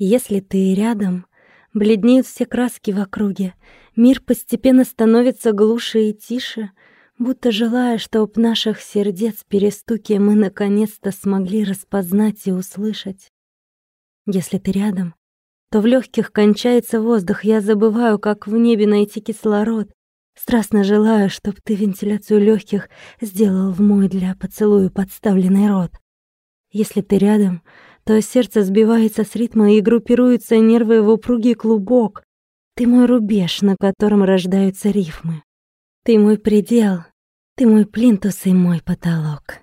Если ты рядом, бледнеют все краски в округе, мир постепенно становится глуше и тише, будто желая, чтоб наших сердец перестуки мы наконец-то смогли распознать и услышать. Если ты рядом, то в легких кончается воздух, я забываю, как в небе найти кислород. Страстно желаю, чтоб ты вентиляцию легких сделал в мой для поцелуя подставленный рот. Если ты рядом, то сердце сбивается с ритма и группируются нервы в упругий клубок. Ты мой рубеж, на котором рождаются рифмы. Ты мой предел, ты мой плинтус и мой потолок.